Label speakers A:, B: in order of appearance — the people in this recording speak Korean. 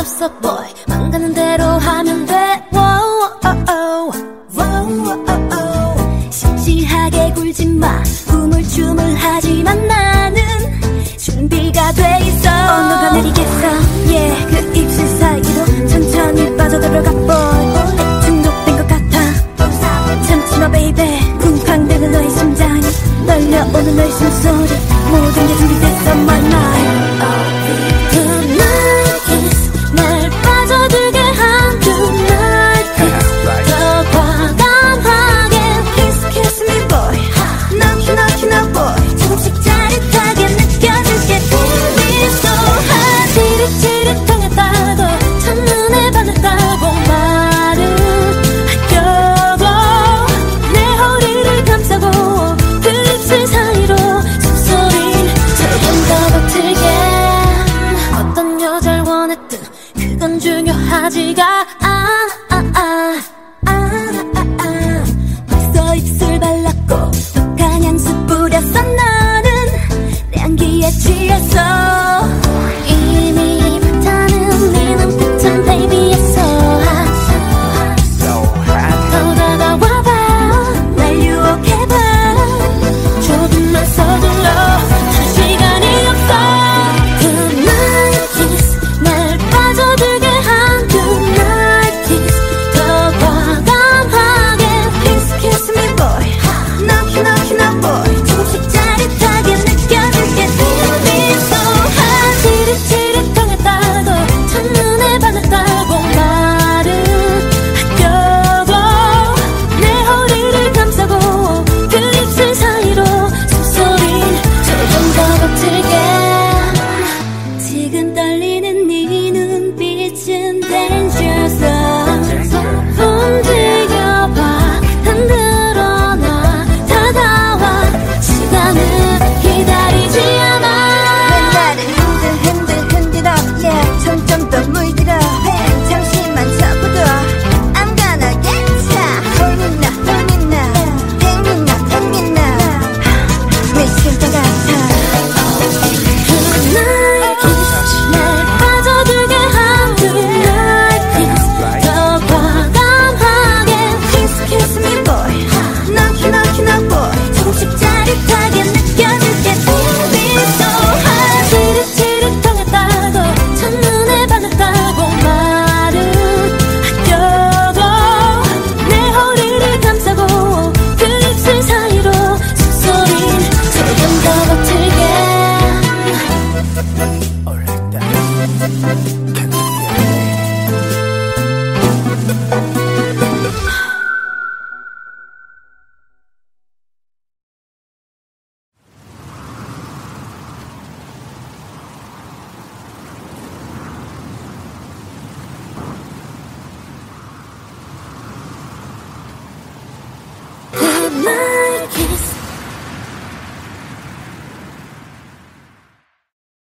A: 없어 boy. 맘 가는 대로 하면 돼싱 싱하 게 굴지 마. 우물쭈물 하지만 나는 준비가 돼 있어. oh, 누가 내리겠어. episode. 하지가